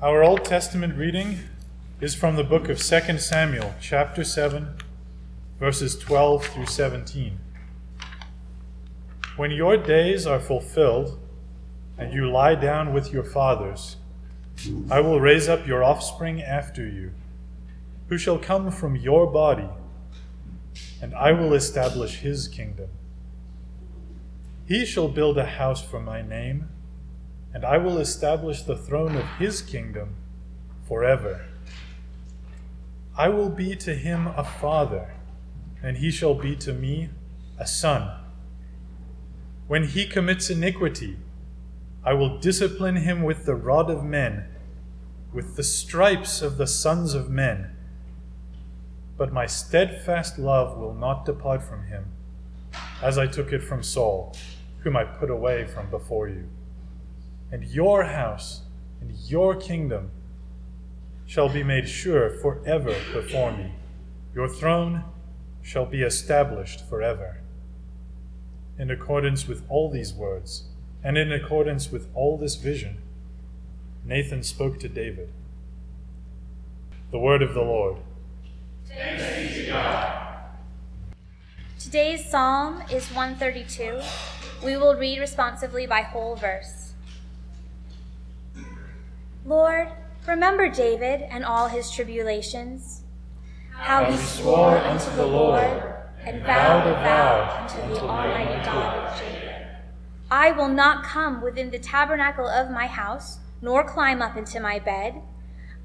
Our Old Testament reading is from the book of 2 Samuel, chapter 7, verses 12 through 17. When your days are fulfilled and you lie down with your fathers, I will raise up your offspring after you, who shall come from your body, and I will establish his kingdom. He shall build a house for my name and I will establish the throne of his kingdom forever. I will be to him a father, and he shall be to me a son. When he commits iniquity, I will discipline him with the rod of men, with the stripes of the sons of men. But my steadfast love will not depart from him, as I took it from Saul, whom I put away from before you and your house and your kingdom shall be made sure forever before me. Your throne shall be established forever. In accordance with all these words, and in accordance with all this vision, Nathan spoke to David. The word of the Lord. Thanks be to God. Today's psalm is 132. We will read responsively by whole verse. Lord, remember David and all his tribulations, how he swore unto the Lord and vowed a vow unto the Almighty God of Jacob. I will not come within the tabernacle of my house, nor climb up into my bed.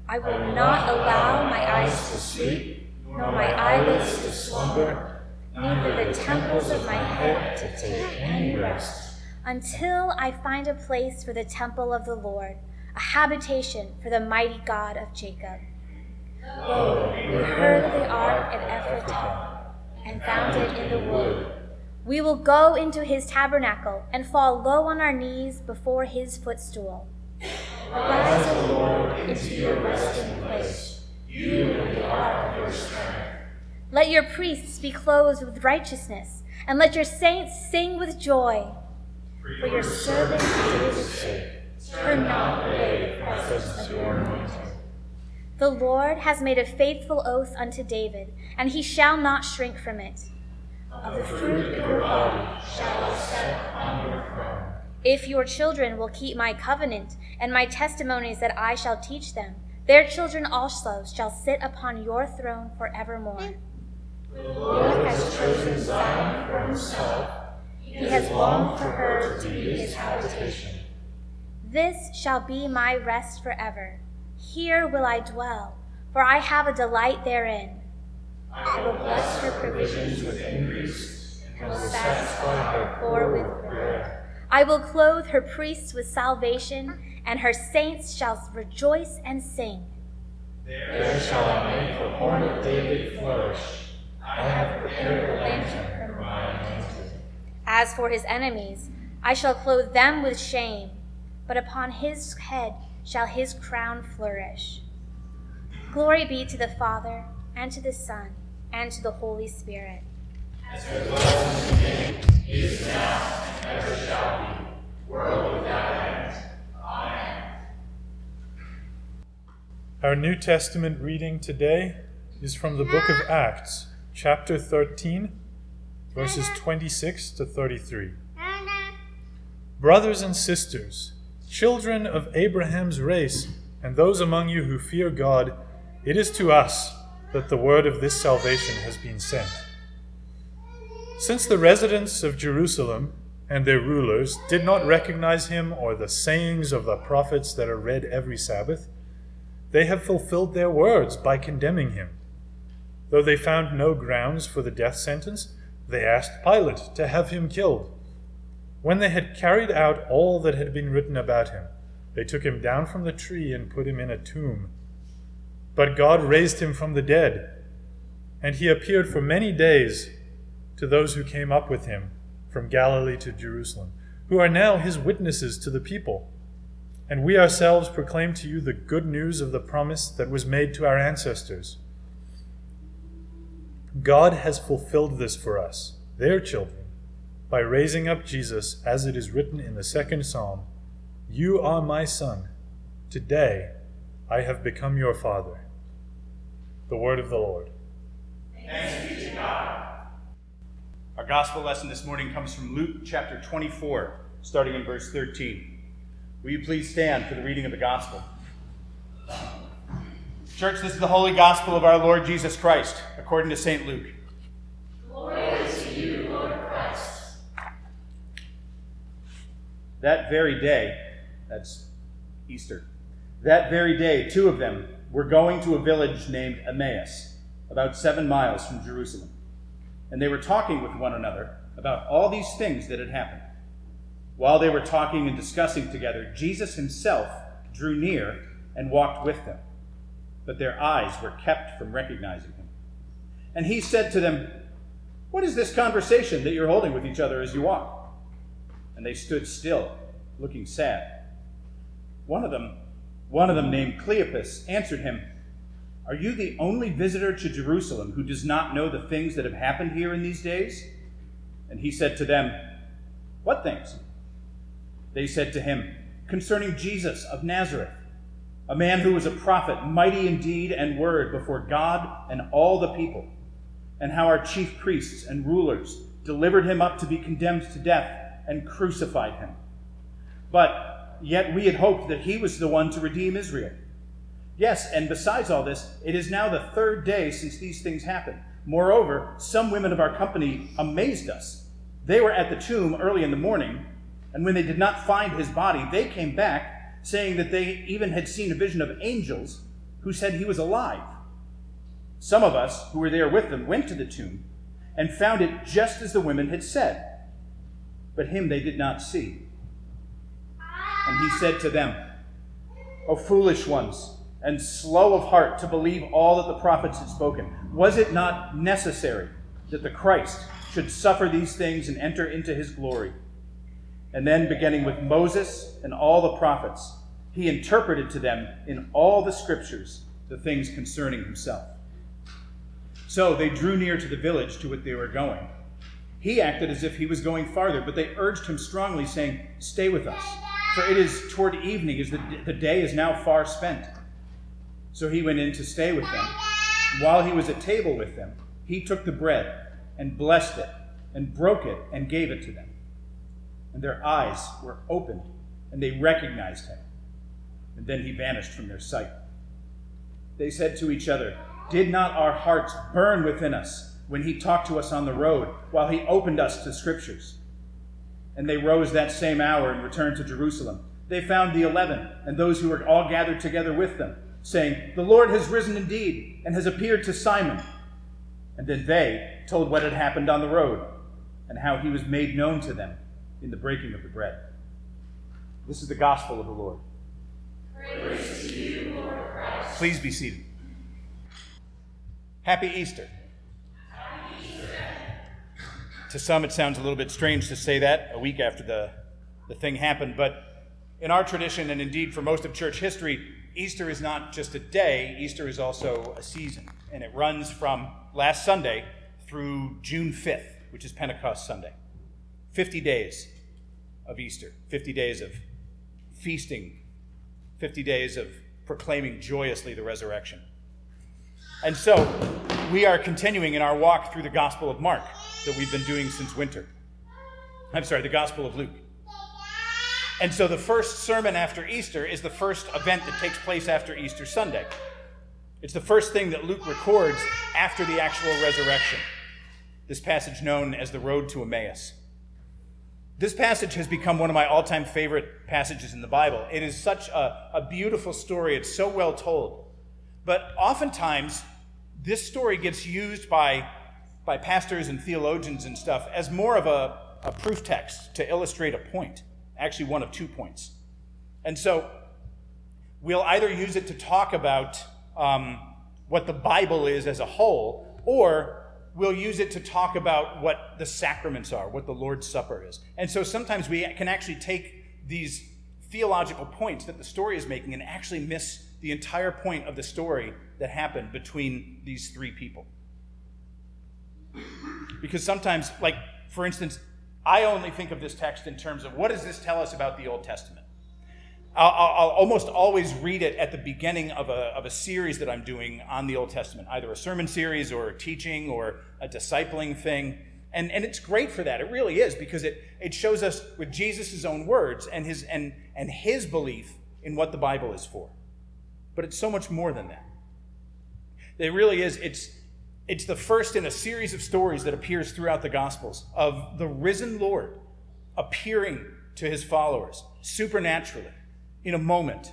I will not allow my eyes to sleep, nor my eyelids to slumber, neither the temples of my head to take any rest, until I find a place for the temple of the Lord a habitation for the mighty God of Jacob. Lo, we heard the ark at Ephratah, and found it in the wood. We will go into his tabernacle and fall low on our knees before his footstool. Rise, O Lord, into your resting place, you and the ark of your strength. Let your priests be clothed with righteousness, and let your saints sing with joy. For your servant David's sake Turn not away the presence of your anointing. The Lord has made a faithful oath unto David, and he shall not shrink from it. Of the fruit of your body shall I set upon your throne. If your children will keep my covenant and my testimonies that I shall teach them, their children also shall sit upon your throne forevermore. The Lord has chosen Zion for himself. He has longed for her to be his habitation. This shall be my rest forever. Here will I dwell, for I have a delight therein. I will bless her provisions with increase, and will satisfy her poor with bread. I will clothe her priests with salvation, and her saints shall rejoice and sing. There shall I make the horn of David flourish. I have prepared a lantern for my anointed. As for his enemies, I shall clothe them with shame but upon his head shall his crown flourish. Glory be to the Father, and to the Son, and to the Holy Spirit. As it was in the beginning, is now, and ever shall be, world without end. Amen. Our New Testament reading today is from the book of Acts, chapter 13, verses 26 to 33. Brothers and sisters, Children of Abraham's race, and those among you who fear God, it is to us that the word of this salvation has been sent. Since the residents of Jerusalem and their rulers did not recognize him or the sayings of the prophets that are read every Sabbath, they have fulfilled their words by condemning him. Though they found no grounds for the death sentence, they asked Pilate to have him killed. When they had carried out all that had been written about him, they took him down from the tree and put him in a tomb. But God raised him from the dead, and he appeared for many days to those who came up with him from Galilee to Jerusalem, who are now his witnesses to the people. And we ourselves proclaim to you the good news of the promise that was made to our ancestors. God has fulfilled this for us, their children by raising up Jesus, as it is written in the second psalm You are my son. Today I have become your father. The word of the Lord. Thanks be to God. Our gospel lesson this morning comes from Luke chapter 24, starting in verse 13. Will you please stand for the reading of the gospel? Church, this is the holy gospel of our Lord Jesus Christ, according to St. Luke. Glory to you, Lord Christ. That very day, that's Easter, that very day, two of them were going to a village named Emmaus, about seven miles from Jerusalem. And they were talking with one another about all these things that had happened. While they were talking and discussing together, Jesus himself drew near and walked with them. But their eyes were kept from recognizing him. And he said to them, What is this conversation that you're holding with each other as you walk? And they stood still, looking sad. One of them, one of them named Cleopas, answered him, Are you the only visitor to Jerusalem who does not know the things that have happened here in these days? And he said to them, What things? They said to him, Concerning Jesus of Nazareth, a man who was a prophet, mighty in deed and word before God and all the people, and how our chief priests and rulers delivered him up to be condemned to death and crucified him. But yet we had hoped that he was the one to redeem Israel. Yes, and besides all this, it is now the third day since these things happened. Moreover, some women of our company amazed us. They were at the tomb early in the morning, and when they did not find his body, they came back, saying that they even had seen a vision of angels who said he was alive. Some of us who were there with them went to the tomb and found it just as the women had said, but him they did not see. And he said to them, O foolish ones, and slow of heart to believe all that the prophets had spoken, was it not necessary that the Christ should suffer these things and enter into his glory? And then, beginning with Moses and all the prophets, he interpreted to them in all the scriptures the things concerning himself. So they drew near to the village to which they were going. He acted as if he was going farther, but they urged him strongly, saying, Stay with us, for it is toward evening, as the, the day is now far spent. So he went in to stay with them. While he was at table with them, he took the bread and blessed it and broke it and gave it to them. And their eyes were opened, and they recognized him. And then he vanished from their sight. They said to each other, Did not our hearts burn within us when he talked to us on the road, while he opened us to scriptures? And they rose that same hour and returned to Jerusalem. They found the eleven and those who were all gathered together with them, saying, The Lord has risen indeed and has appeared to Simon. And then they told what had happened on the road and how he was made known to them in the breaking of the bread. This is the gospel of the Lord. Praise to you, Lord Christ. Please be seated. Happy Easter. To some, it sounds a little bit strange to say that a week after the, the thing happened, but in our tradition, and indeed for most of church history, Easter is not just a day, Easter is also a season. And it runs from last Sunday through June 5th, which is Pentecost Sunday. 50 days of Easter, 50 days of feasting, 50 days of proclaiming joyously the resurrection. And so we are continuing in our walk through the Gospel of Mark that we've been doing since winter. I'm sorry, the Gospel of Luke. And so the first sermon after Easter is the first event that takes place after Easter Sunday. It's the first thing that Luke records after the actual resurrection. This passage known as the Road to Emmaus. This passage has become one of my all time favorite passages in the Bible. It is such a, a beautiful story, it's so well told. But oftentimes, this story gets used by, by pastors and theologians and stuff as more of a, a proof text to illustrate a point, actually, one of two points. And so, we'll either use it to talk about um, what the Bible is as a whole, or we'll use it to talk about what the sacraments are, what the Lord's Supper is. And so sometimes we can actually take these theological points that the story is making and actually miss the entire point of the story that happened between these three people. Because sometimes, like, for instance, I only think of this text in terms of what does this tell us about the Old Testament? I'll, I'll, almost always read it at the beginning of a, of a series that I'm doing on the Old Testament, either a sermon series or a teaching or a discipling thing. And, and it's great for that. It really is because it, it shows us with Jesus' own words and his, and, and his belief in what the Bible is for. But it's so much more than that. It really is. It's, it's the first in a series of stories that appears throughout the Gospels of the risen Lord appearing to his followers supernaturally in a moment.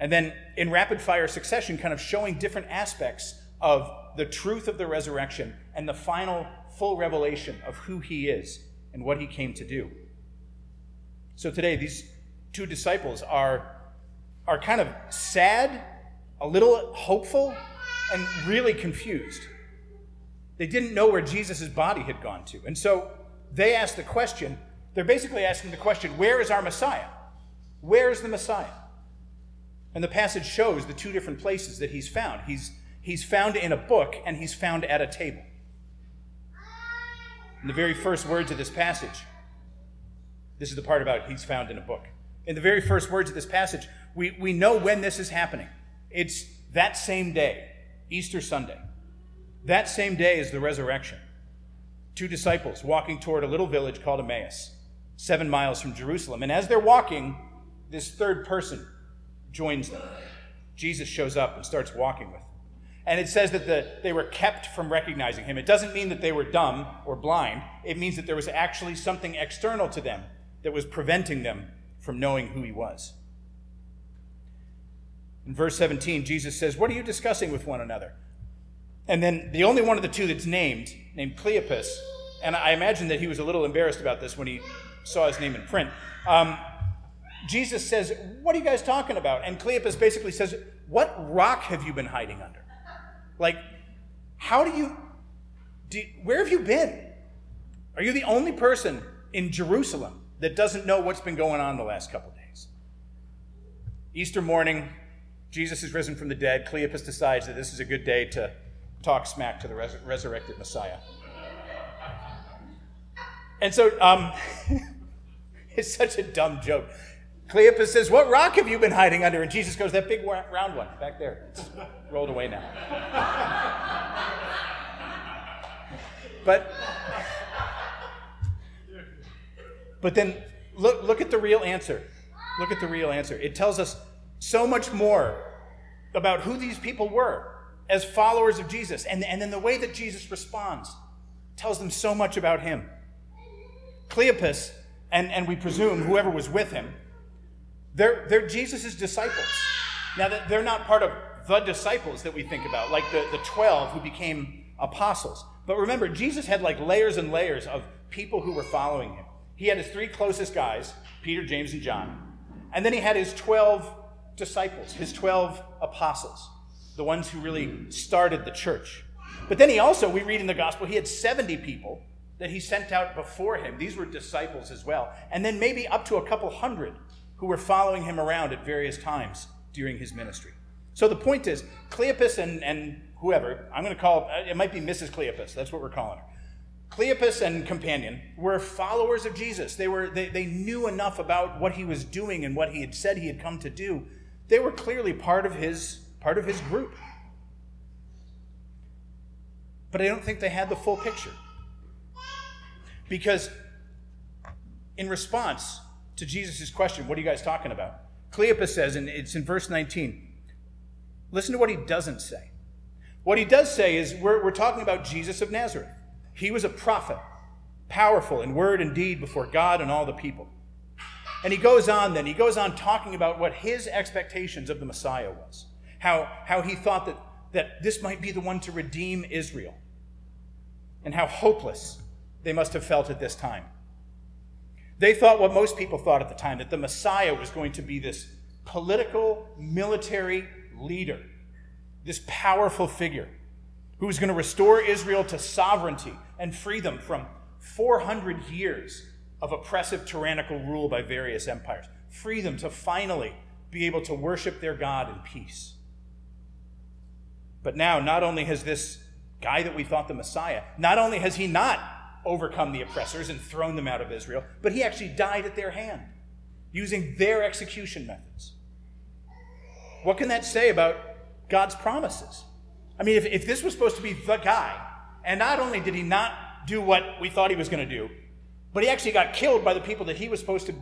And then in rapid fire succession, kind of showing different aspects of the truth of the resurrection and the final full revelation of who he is and what he came to do. So today, these two disciples are, are kind of sad, a little hopeful, and really confused. They didn't know where Jesus' body had gone to. And so they asked the question they're basically asking the question where is our Messiah? Where is the Messiah? And the passage shows the two different places that he's found. He's, he's found in a book and he's found at a table. In the very first words of this passage, this is the part about he's found in a book. In the very first words of this passage, we, we know when this is happening. It's that same day, Easter Sunday. That same day is the resurrection. Two disciples walking toward a little village called Emmaus, seven miles from Jerusalem. And as they're walking, this third person joins them. Jesus shows up and starts walking with them. And it says that the, they were kept from recognizing him. It doesn't mean that they were dumb or blind, it means that there was actually something external to them that was preventing them from knowing who he was. In verse 17, Jesus says, What are you discussing with one another? And then the only one of the two that's named, named Cleopas, and I imagine that he was a little embarrassed about this when he saw his name in print. Um, Jesus says, What are you guys talking about? And Cleopas basically says, What rock have you been hiding under? Like, how do you, do, where have you been? Are you the only person in Jerusalem that doesn't know what's been going on the last couple days? Easter morning, Jesus is risen from the dead. Cleopas decides that this is a good day to talk smack to the res- resurrected Messiah. And so, um, it's such a dumb joke. Cleopas says, What rock have you been hiding under? And Jesus goes, That big round one back there. It's rolled away now. but, but then look, look at the real answer. Look at the real answer. It tells us so much more about who these people were as followers of Jesus. And, and then the way that Jesus responds tells them so much about him. Cleopas, and, and we presume whoever was with him, they're, they're Jesus' disciples. Now, they're not part of the disciples that we think about, like the, the 12 who became apostles. But remember, Jesus had like layers and layers of people who were following him. He had his three closest guys, Peter, James, and John. And then he had his 12 disciples, his 12 apostles, the ones who really started the church. But then he also, we read in the gospel, he had 70 people that he sent out before him. These were disciples as well. And then maybe up to a couple hundred who were following him around at various times during his ministry. So the point is, Cleopas and, and whoever, I'm going to call it might be Mrs. Cleopas, that's what we're calling her. Cleopas and companion were followers of Jesus. They, were, they, they knew enough about what he was doing and what he had said he had come to do. They were clearly part of his, part of his group. But I don't think they had the full picture. Because in response, to Jesus' question, What are you guys talking about? Cleopas says, and it's in verse 19, listen to what he doesn't say. What he does say is, we're, we're talking about Jesus of Nazareth. He was a prophet, powerful in word and deed before God and all the people. And he goes on then, he goes on talking about what his expectations of the Messiah was, how, how he thought that, that this might be the one to redeem Israel, and how hopeless they must have felt at this time. They thought what most people thought at the time that the Messiah was going to be this political, military leader, this powerful figure who was going to restore Israel to sovereignty and free them from 400 years of oppressive, tyrannical rule by various empires, free them to finally be able to worship their God in peace. But now, not only has this guy that we thought the Messiah, not only has he not overcome the oppressors and thrown them out of Israel, but he actually died at their hand. using their execution methods. What can that say about God's promises? I mean, if, if this was supposed to be the guy, and not only did he not do what we thought he was going to do, but he actually got killed by the people that he was supposed to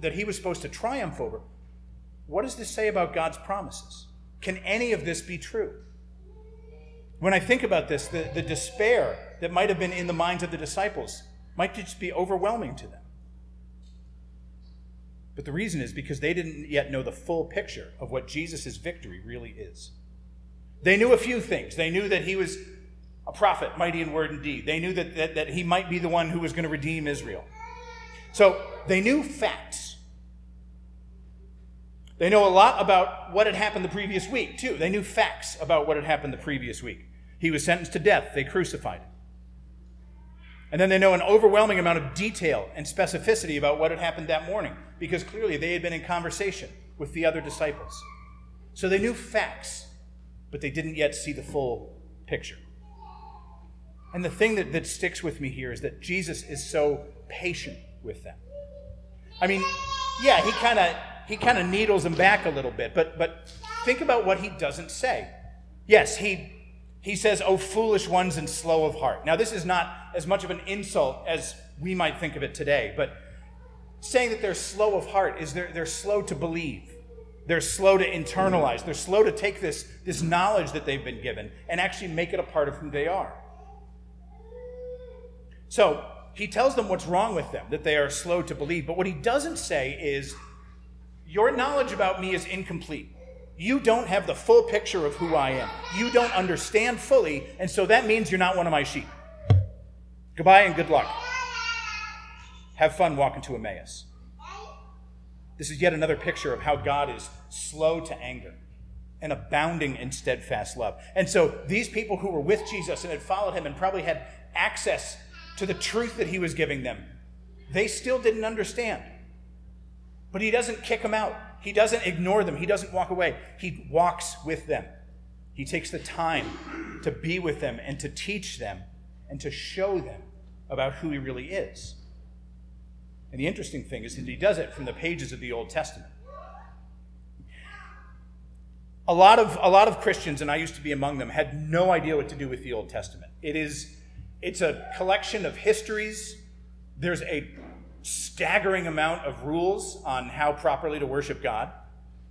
that he was supposed to triumph over. What does this say about God's promises? Can any of this be true? When I think about this, the, the despair that might have been in the minds of the disciples might just be overwhelming to them. But the reason is because they didn't yet know the full picture of what Jesus' victory really is. They knew a few things. They knew that he was a prophet, mighty in word and deed. They knew that, that, that he might be the one who was going to redeem Israel. So they knew facts. They know a lot about what had happened the previous week, too. They knew facts about what had happened the previous week. He was sentenced to death, they crucified him. And then they know an overwhelming amount of detail and specificity about what had happened that morning, because clearly they had been in conversation with the other disciples. So they knew facts, but they didn't yet see the full picture. And the thing that, that sticks with me here is that Jesus is so patient with them. I mean, yeah, he kind of he kind of needles them back a little bit, but but think about what he doesn't say. Yes, he he says, Oh, foolish ones and slow of heart. Now, this is not as much of an insult as we might think of it today, but saying that they're slow of heart is they're, they're slow to believe. They're slow to internalize. They're slow to take this, this knowledge that they've been given and actually make it a part of who they are. So he tells them what's wrong with them, that they are slow to believe. But what he doesn't say is, Your knowledge about me is incomplete. You don't have the full picture of who I am. You don't understand fully, and so that means you're not one of my sheep. Goodbye and good luck. Have fun walking to Emmaus. This is yet another picture of how God is slow to anger and abounding in steadfast love. And so these people who were with Jesus and had followed him and probably had access to the truth that he was giving them, they still didn't understand. But he doesn't kick them out. He doesn't ignore them. He doesn't walk away. He walks with them. He takes the time to be with them and to teach them and to show them about who he really is. And the interesting thing is that he does it from the pages of the Old Testament. A lot of, a lot of Christians, and I used to be among them, had no idea what to do with the Old Testament. It is, it's a collection of histories. There's a staggering amount of rules on how properly to worship God.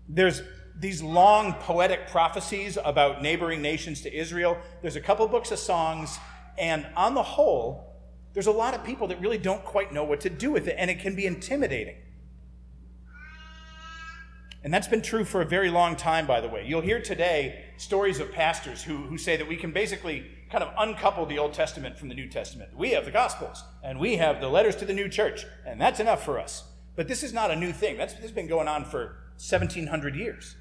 There's these long poetic prophecies about neighboring nations to Israel. There's a couple books of songs, and on the whole, there's a lot of people that really don't quite know what to do with it, and it can be intimidating. And that's been true for a very long time, by the way. You'll hear today stories of pastors who, who say that we can basically kind of uncouple the Old Testament from the New Testament. We have the Gospels, and we have the letters to the new church, and that's enough for us. But this is not a new thing. That's, this has been going on for 1700 years.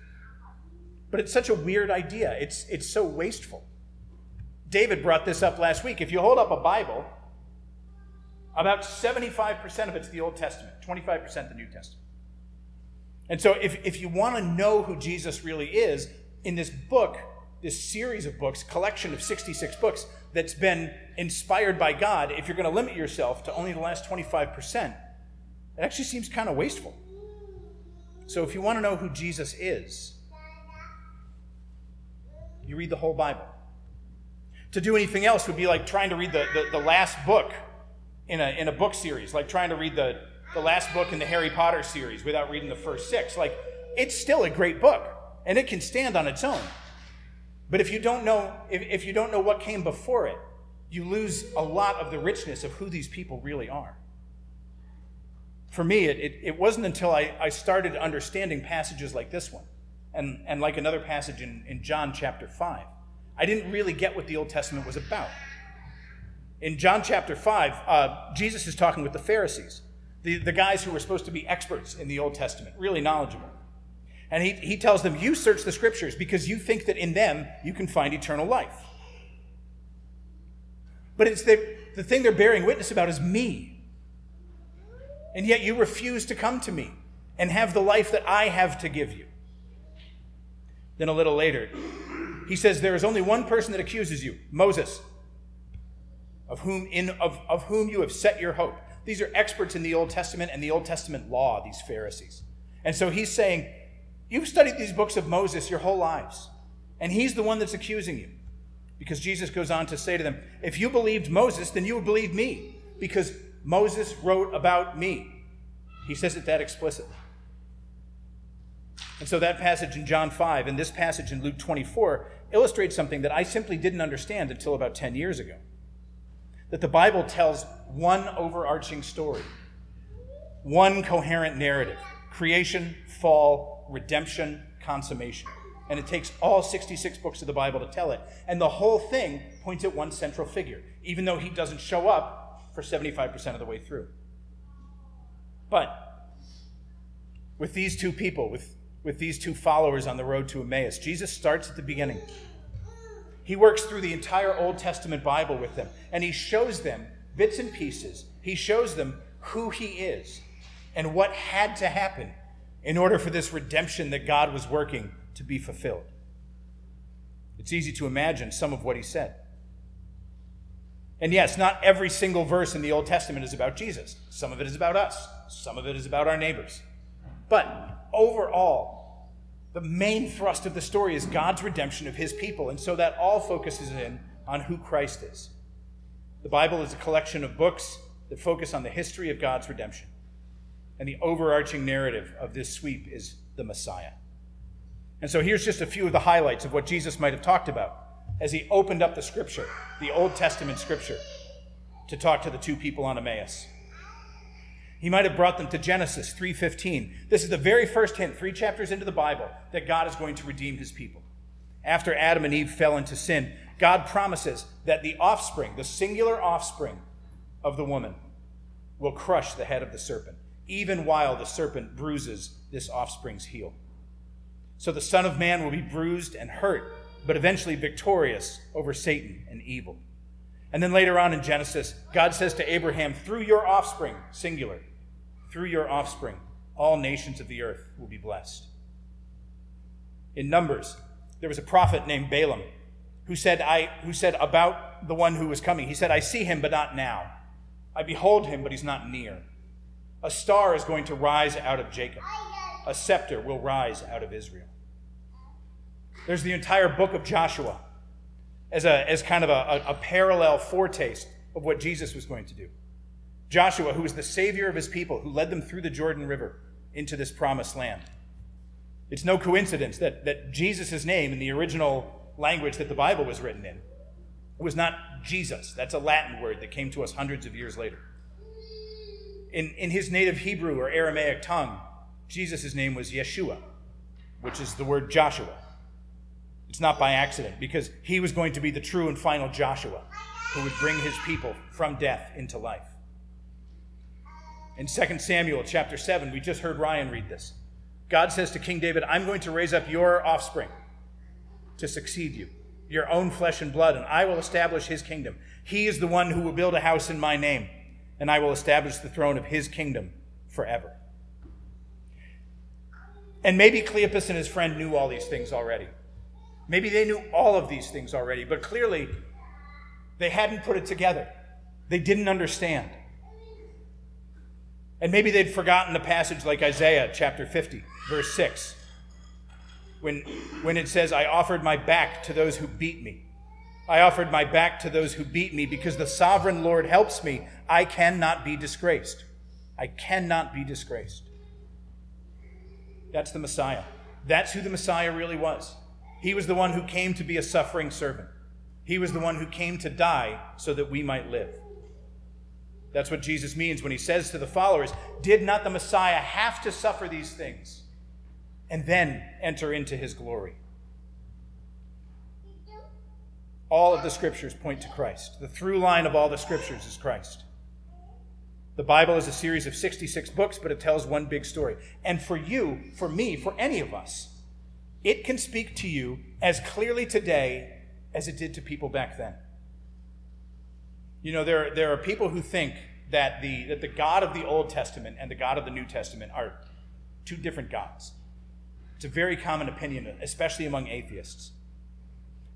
But it's such a weird idea. It's, it's so wasteful. David brought this up last week. If you hold up a Bible, about 75% of it's the Old Testament, 25% the New Testament. And so, if, if you want to know who Jesus really is, in this book, this series of books, collection of 66 books that's been inspired by God, if you're going to limit yourself to only the last 25%, it actually seems kind of wasteful. So, if you want to know who Jesus is, you read the whole Bible. To do anything else would be like trying to read the, the, the last book in a, in a book series, like trying to read the, the last book in the Harry Potter series without reading the first six. Like, it's still a great book, and it can stand on its own. But if you don't know, if, if you don't know what came before it, you lose a lot of the richness of who these people really are. For me, it, it, it wasn't until I, I started understanding passages like this one and, and like another passage in, in John chapter 5. I didn't really get what the Old Testament was about. In John chapter 5, uh, Jesus is talking with the Pharisees the, the guys who were supposed to be experts in the Old Testament, really knowledgeable. And he, he tells them, You search the scriptures because you think that in them you can find eternal life. But it's the, the thing they're bearing witness about is me. And yet you refuse to come to me and have the life that I have to give you. Then a little later, he says, There is only one person that accuses you Moses, of whom, in, of, of whom you have set your hope. These are experts in the Old Testament and the Old Testament law, these Pharisees. And so he's saying, You've studied these books of Moses your whole lives, and he's the one that's accusing you. Because Jesus goes on to say to them, If you believed Moses, then you would believe me, because Moses wrote about me. He says it that explicitly. And so that passage in John 5 and this passage in Luke 24 illustrates something that I simply didn't understand until about 10 years ago. That the Bible tells one overarching story, one coherent narrative creation, fall, redemption, consummation. And it takes all 66 books of the Bible to tell it. And the whole thing points at one central figure, even though he doesn't show up for 75% of the way through. But with these two people, with with these two followers on the road to Emmaus. Jesus starts at the beginning. He works through the entire Old Testament Bible with them, and he shows them bits and pieces. He shows them who he is and what had to happen in order for this redemption that God was working to be fulfilled. It's easy to imagine some of what he said. And yes, not every single verse in the Old Testament is about Jesus. Some of it is about us, some of it is about our neighbors. But overall, the main thrust of the story is God's redemption of his people. And so that all focuses in on who Christ is. The Bible is a collection of books that focus on the history of God's redemption. And the overarching narrative of this sweep is the Messiah. And so here's just a few of the highlights of what Jesus might have talked about as he opened up the scripture, the Old Testament scripture, to talk to the two people on Emmaus. He might have brought them to Genesis 3:15. This is the very first hint 3 chapters into the Bible that God is going to redeem his people. After Adam and Eve fell into sin, God promises that the offspring, the singular offspring of the woman will crush the head of the serpent, even while the serpent bruises this offspring's heel. So the Son of Man will be bruised and hurt, but eventually victorious over Satan and evil. And then later on in Genesis, God says to Abraham, through your offspring, singular, through your offspring, all nations of the earth will be blessed. In Numbers, there was a prophet named Balaam who said, I, who said about the one who was coming, he said, I see him, but not now. I behold him, but he's not near. A star is going to rise out of Jacob, a scepter will rise out of Israel. There's the entire book of Joshua as, a, as kind of a, a, parallel foretaste of what Jesus was going to do. Joshua, who was the savior of his people, who led them through the Jordan River into this promised land. It's no coincidence that, that Jesus' name in the original language that the Bible was written in was not Jesus. That's a Latin word that came to us hundreds of years later. In, in his native Hebrew or Aramaic tongue, Jesus' name was Yeshua, which is the word Joshua. It's not by accident, because he was going to be the true and final Joshua who would bring his people from death into life. In 2 Samuel chapter 7, we just heard Ryan read this. God says to King David, I'm going to raise up your offspring to succeed you, your own flesh and blood, and I will establish his kingdom. He is the one who will build a house in my name, and I will establish the throne of his kingdom forever. And maybe Cleopas and his friend knew all these things already. Maybe they knew all of these things already, but clearly they hadn't put it together. They didn't understand. And maybe they'd forgotten the passage like Isaiah chapter 50, verse 6, when, when it says, I offered my back to those who beat me. I offered my back to those who beat me because the sovereign Lord helps me. I cannot be disgraced. I cannot be disgraced. That's the Messiah. That's who the Messiah really was. He was the one who came to be a suffering servant. He was the one who came to die so that we might live. That's what Jesus means when he says to the followers, Did not the Messiah have to suffer these things and then enter into his glory? All of the scriptures point to Christ. The through line of all the scriptures is Christ. The Bible is a series of 66 books, but it tells one big story. And for you, for me, for any of us, it can speak to you as clearly today as it did to people back then. You know, there, there are people who think that the, that the God of the Old Testament and the God of the New Testament are two different gods. It's a very common opinion, especially among atheists.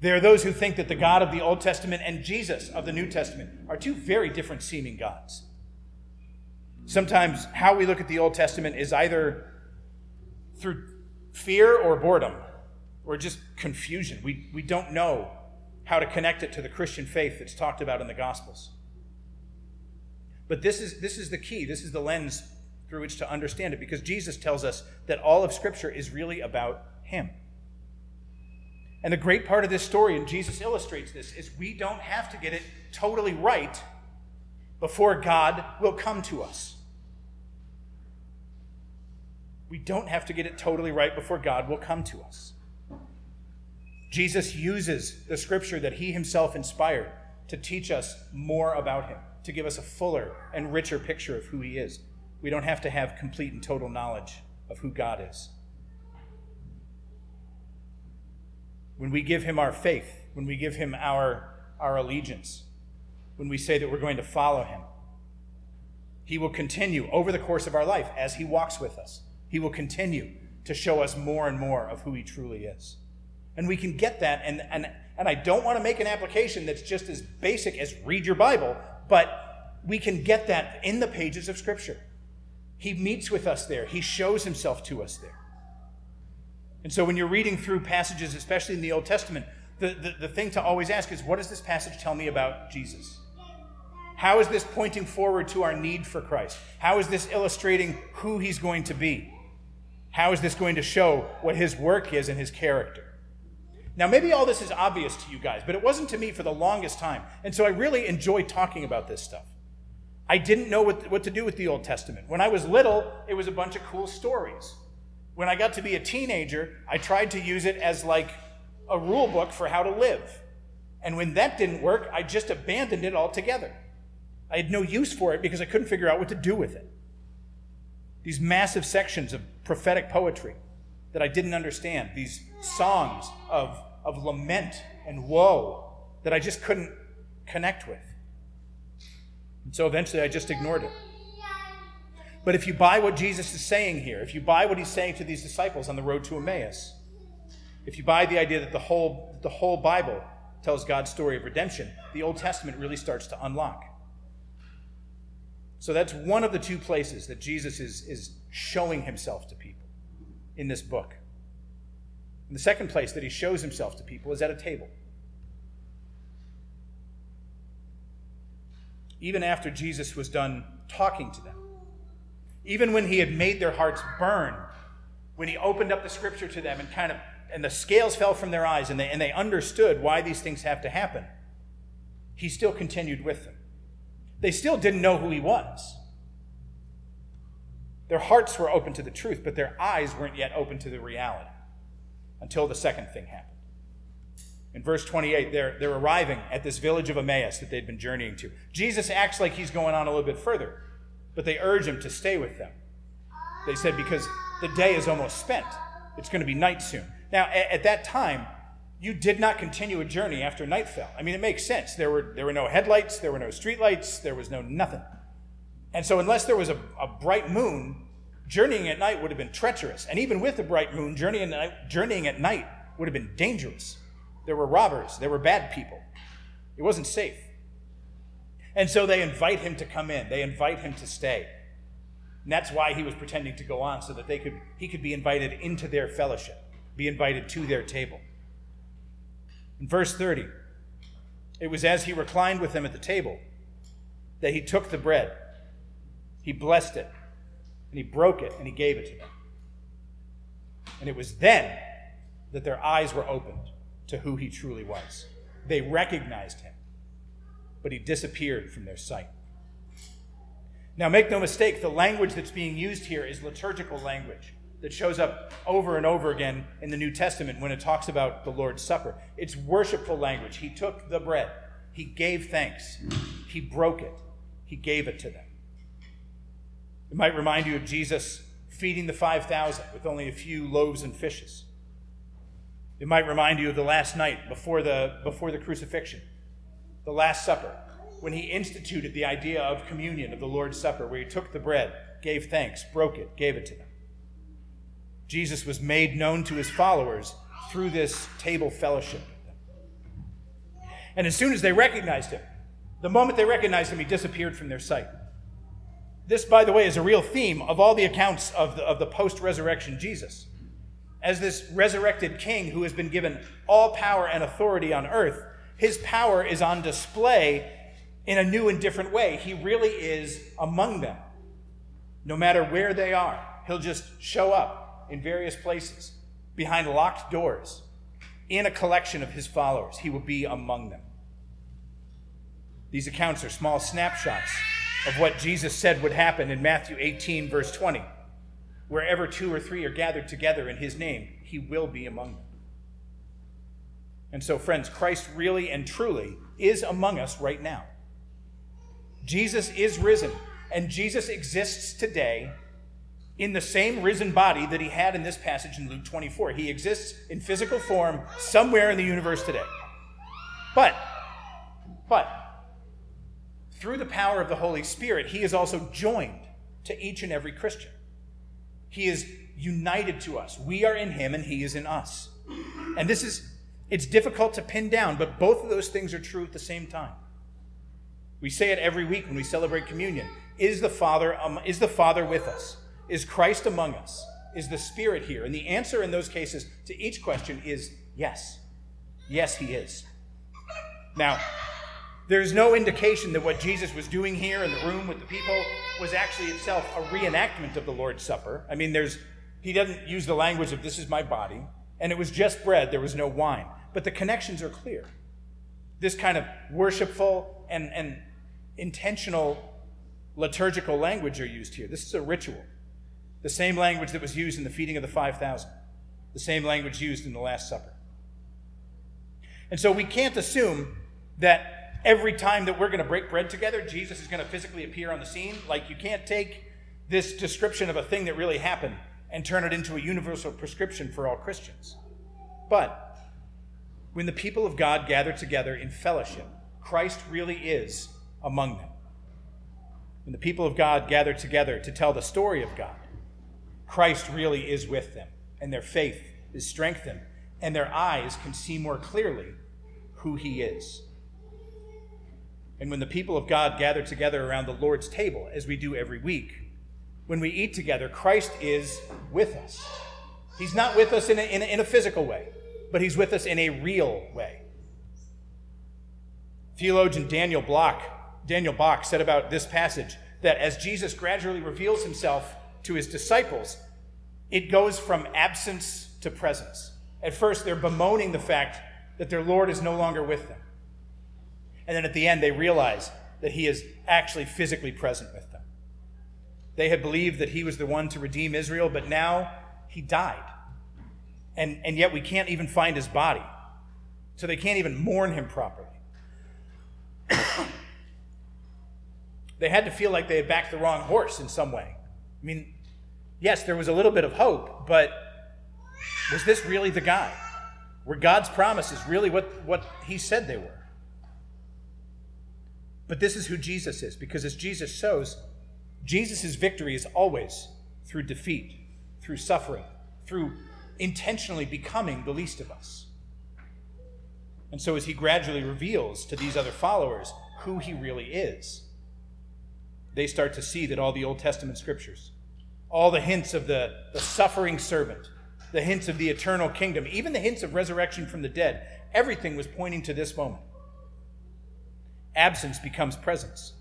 There are those who think that the God of the Old Testament and Jesus of the New Testament are two very different seeming gods. Sometimes how we look at the Old Testament is either through fear or boredom or just confusion. We, we don't know how to connect it to the Christian faith that's talked about in the Gospels. But this is, this is the key, this is the lens through which to understand it, because Jesus tells us that all of Scripture is really about Him. And the great part of this story, and Jesus illustrates this, is we don't have to get it totally right before God will come to us. We don't have to get it totally right before God will come to us. Jesus uses the scripture that he himself inspired to teach us more about him, to give us a fuller and richer picture of who he is. We don't have to have complete and total knowledge of who God is. When we give him our faith, when we give him our, our allegiance, when we say that we're going to follow him, he will continue over the course of our life as he walks with us. He will continue to show us more and more of who he truly is. And we can get that. And, and, and I don't want to make an application that's just as basic as read your Bible, but we can get that in the pages of Scripture. He meets with us there, He shows Himself to us there. And so when you're reading through passages, especially in the Old Testament, the, the, the thing to always ask is what does this passage tell me about Jesus? How is this pointing forward to our need for Christ? How is this illustrating who He's going to be? How is this going to show what His work is and His character? Now, maybe all this is obvious to you guys, but it wasn't to me for the longest time. And so I really enjoy talking about this stuff. I didn't know what, what to do with the Old Testament. When I was little, it was a bunch of cool stories. When I got to be a teenager, I tried to use it as like a rule book for how to live. And when that didn't work, I just abandoned it altogether. I had no use for it because I couldn't figure out what to do with it. These massive sections of prophetic poetry that I didn't understand, these songs of, of lament and woe that I just couldn't connect with. And so eventually I just ignored it. But if you buy what Jesus is saying here, if you buy what he's saying to these disciples on the road to Emmaus, if you buy the idea that the whole, the whole Bible tells God's story of redemption, the Old Testament really starts to unlock. So that's one of the two places that Jesus is, is showing himself to people in this book. And the second place that he shows himself to people is at a table. Even after Jesus was done talking to them, even when he had made their hearts burn, when he opened up the scripture to them and kind of and the scales fell from their eyes and they, and they understood why these things have to happen, he still continued with them. They still didn't know who he was. Their hearts were open to the truth, but their eyes weren't yet open to the reality until the second thing happened. In verse 28, they're, they're arriving at this village of Emmaus that they'd been journeying to. Jesus acts like he's going on a little bit further, but they urge him to stay with them. They said, because the day is almost spent. It's going to be night soon. Now, at, at that time, you did not continue a journey after night fell. I mean, it makes sense. There were, there were no headlights, there were no streetlights, there was no nothing. And so, unless there was a, a bright moon, journeying at night would have been treacherous. And even with a bright moon, journeying at, night, journeying at night would have been dangerous. There were robbers, there were bad people. It wasn't safe. And so they invite him to come in, they invite him to stay. And that's why he was pretending to go on, so that they could, he could be invited into their fellowship, be invited to their table. In verse 30, it was as he reclined with them at the table that he took the bread. He blessed it, and he broke it, and he gave it to them. And it was then that their eyes were opened to who he truly was. They recognized him, but he disappeared from their sight. Now, make no mistake, the language that's being used here is liturgical language that shows up over and over again in the New Testament when it talks about the Lord's Supper. It's worshipful language. He took the bread, he gave thanks, he broke it, he gave it to them. It might remind you of Jesus feeding the 5,000 with only a few loaves and fishes. It might remind you of the last night before the, before the crucifixion, the Last Supper, when he instituted the idea of communion, of the Lord's Supper, where he took the bread, gave thanks, broke it, gave it to them. Jesus was made known to his followers through this table fellowship. And as soon as they recognized him, the moment they recognized him, he disappeared from their sight. This, by the way, is a real theme of all the accounts of the, of the post resurrection Jesus. As this resurrected king who has been given all power and authority on earth, his power is on display in a new and different way. He really is among them. No matter where they are, he'll just show in various places, behind locked doors, in a collection of his followers. He will be among them. These accounts are small snapshots of what Jesus said would happen in Matthew 18, verse 20. Wherever two or three are gathered together in his name, he will be among them. And so, friends, Christ really and truly is among us right now. Jesus is risen, and Jesus exists today in the same risen body that he had in this passage in Luke 24. He exists in physical form somewhere in the universe today. But, but, through the power of the Holy Spirit, he is also joined to each and every Christian. He is united to us. We are in him and he is in us. And this is, it's difficult to pin down, but both of those things are true at the same time. We say it every week when we celebrate communion. Is the Father, um, is the Father with us? Is Christ among us? Is the Spirit here? And the answer in those cases to each question is yes. Yes, he is. Now, there's no indication that what Jesus was doing here in the room with the people was actually itself a reenactment of the Lord's Supper. I mean, there's he doesn't use the language of this is my body, and it was just bread, there was no wine. But the connections are clear. This kind of worshipful and, and intentional liturgical language are used here. This is a ritual. The same language that was used in the feeding of the 5,000, the same language used in the Last Supper. And so we can't assume that every time that we're going to break bread together, Jesus is going to physically appear on the scene. Like, you can't take this description of a thing that really happened and turn it into a universal prescription for all Christians. But when the people of God gather together in fellowship, Christ really is among them. When the people of God gather together to tell the story of God, Christ really is with them, and their faith is strengthened, and their eyes can see more clearly who He is. And when the people of God gather together around the Lord's table, as we do every week, when we eat together, Christ is with us. He's not with us in a, in a, in a physical way, but He's with us in a real way. Theologian Daniel Block, Daniel Bach said about this passage that as Jesus gradually reveals himself to his disciples, it goes from absence to presence. At first, they're bemoaning the fact that their Lord is no longer with them. And then at the end, they realize that he is actually physically present with them. They had believed that he was the one to redeem Israel, but now he died. And, and yet we can't even find his body. So they can't even mourn him properly. they had to feel like they had backed the wrong horse in some way. I mean, yes, there was a little bit of hope, but was this really the guy? Were God's promises really what, what he said they were? But this is who Jesus is, because as Jesus shows, Jesus' victory is always through defeat, through suffering, through intentionally becoming the least of us. And so, as he gradually reveals to these other followers who he really is, they start to see that all the Old Testament scriptures, all the hints of the, the suffering servant, the hints of the eternal kingdom, even the hints of resurrection from the dead, everything was pointing to this moment absence becomes presence.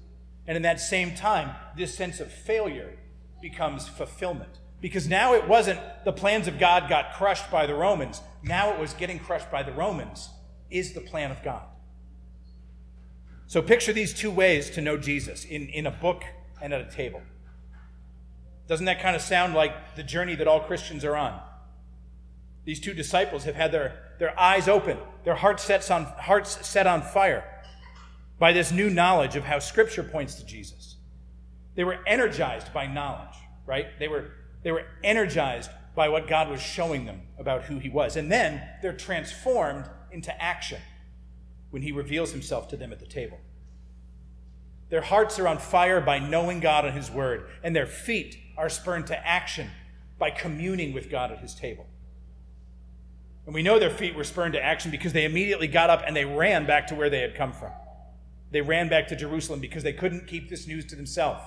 And in that same time, this sense of failure becomes fulfillment. Because now it wasn't the plans of God got crushed by the Romans. Now it was getting crushed by the Romans is the plan of God. So picture these two ways to know Jesus in, in a book and at a table. Doesn't that kind of sound like the journey that all Christians are on? These two disciples have had their, their eyes open, their hearts, sets on, hearts set on fire by this new knowledge of how Scripture points to Jesus. They were energized by knowledge, right? They were, they were energized by what God was showing them about who He was. And then they're transformed into action when He reveals Himself to them at the table. Their hearts are on fire by knowing God and His Word, and their feet are spurned to action by communing with God at His table. And we know their feet were spurned to action because they immediately got up and they ran back to where they had come from. They ran back to Jerusalem because they couldn't keep this news to themselves.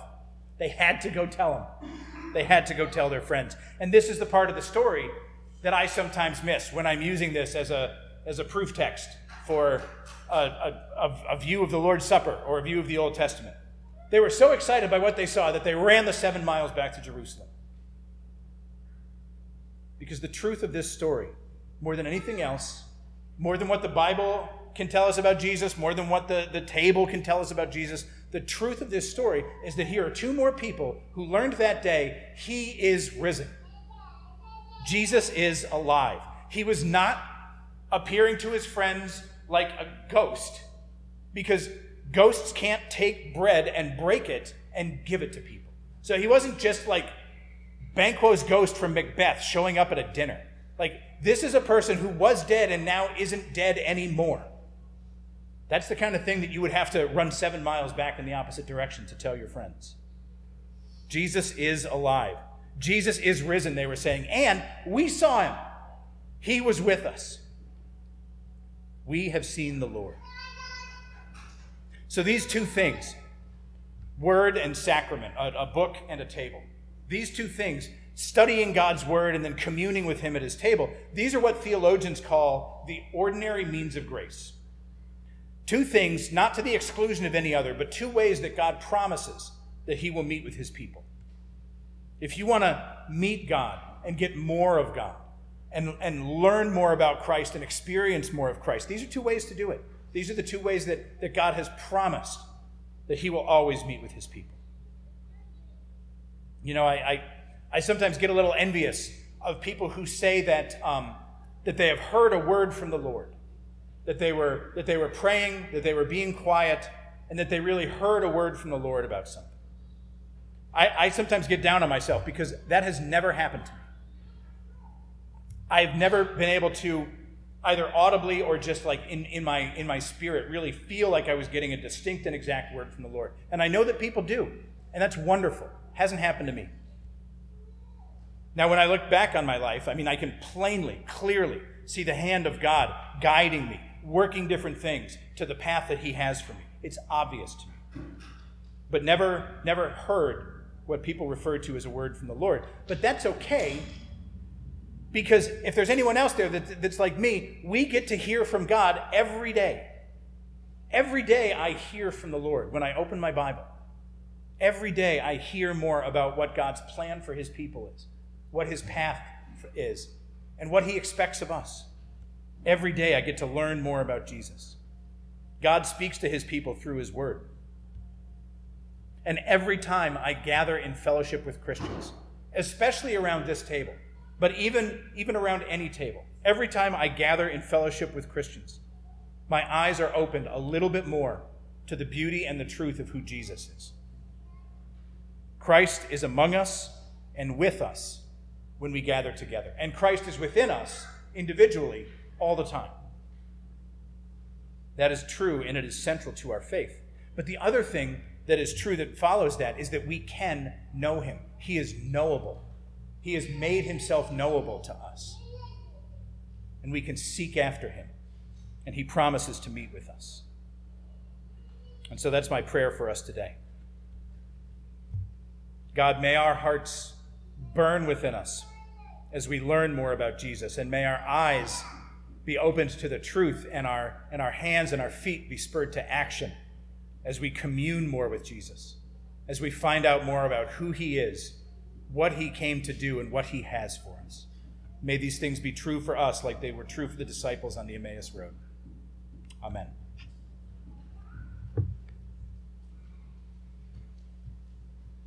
They had to go tell them. They had to go tell their friends. And this is the part of the story that I sometimes miss when I'm using this as a, as a proof text for a, a, a view of the Lord's Supper or a view of the Old Testament. They were so excited by what they saw that they ran the seven miles back to Jerusalem. Because the truth of this story, more than anything else, more than what the Bible can tell us about Jesus, more than what the, the table can tell us about Jesus, the truth of this story is that here are two more people who learned that day he is risen. Jesus is alive. He was not appearing to his friends like a ghost because ghosts can't take bread and break it and give it to people. So he wasn't just like Banquo's ghost from Macbeth showing up at a dinner. Like, this is a person who was dead and now isn't dead anymore. That's the kind of thing that you would have to run seven miles back in the opposite direction to tell your friends. Jesus is alive. Jesus is risen, they were saying, and we saw him. He was with us. We have seen the Lord. So these two things, word and sacrament, a, a, book and a table, these two things, studying God's word and then communing with him at his table, these are what theologians call the ordinary means of grace. Two things, not to the exclusion of any other, but two ways that God promises that he will meet with his people. If you want to meet God and get more of God and, and learn more about Christ and experience more of Christ, these are two ways to do it. These are the two ways that, that God has promised that he will always meet with his people. You know, I, I, I sometimes get a little envious of people who say that, um, that they have heard a word from the Lord, that they, were, that they were praying, that they were being quiet, and that they really heard a word from the Lord about something. I, I sometimes get down on myself because that has never happened to me. I've never been able to either audibly or just like in, in my in my spirit really feel like I was getting a distinct and exact word from the Lord. And I know that people do, and that's wonderful. Hasn't happened to me. Now, when I look back on my life, I mean, I can plainly, clearly see the hand of God guiding me, working different things to the path that He has for me. It's obvious to me. But never, never heard what people refer to as a word from the Lord. But that's okay because if there's anyone else there that, that's like me, we get to hear from God every day. Every day I hear from the Lord when I open my Bible. Every day I hear more about what God's plan for his people is, what his path is, and what he expects of us. Every day I get to learn more about Jesus. God speaks to his people through his word. And every time I gather in fellowship with Christians, especially around this table, but even, even around any table. Every time I gather in fellowship with Christians, my eyes are opened a little bit more to the beauty and the truth of who Jesus is. Christ is among us and with us when we gather together, and Christ is within us individually all the time. That is true and it is central to our faith. But the other thing that is true that follows that is that we can know him. He is knowable. He has made himself knowable to us. And we can seek after him. And he promises to meet with us. And so that's my prayer for us today. God, may our hearts burn within us as we learn more about Jesus, and may our eyes be opened to the truth, and our, and our hands and our feet be spurred to action as we commune more with Jesus, as we find out more about who he is what he came to do and what he has for us. May these things be true for us like they were true for the disciples on the Emmaus Road. Amen.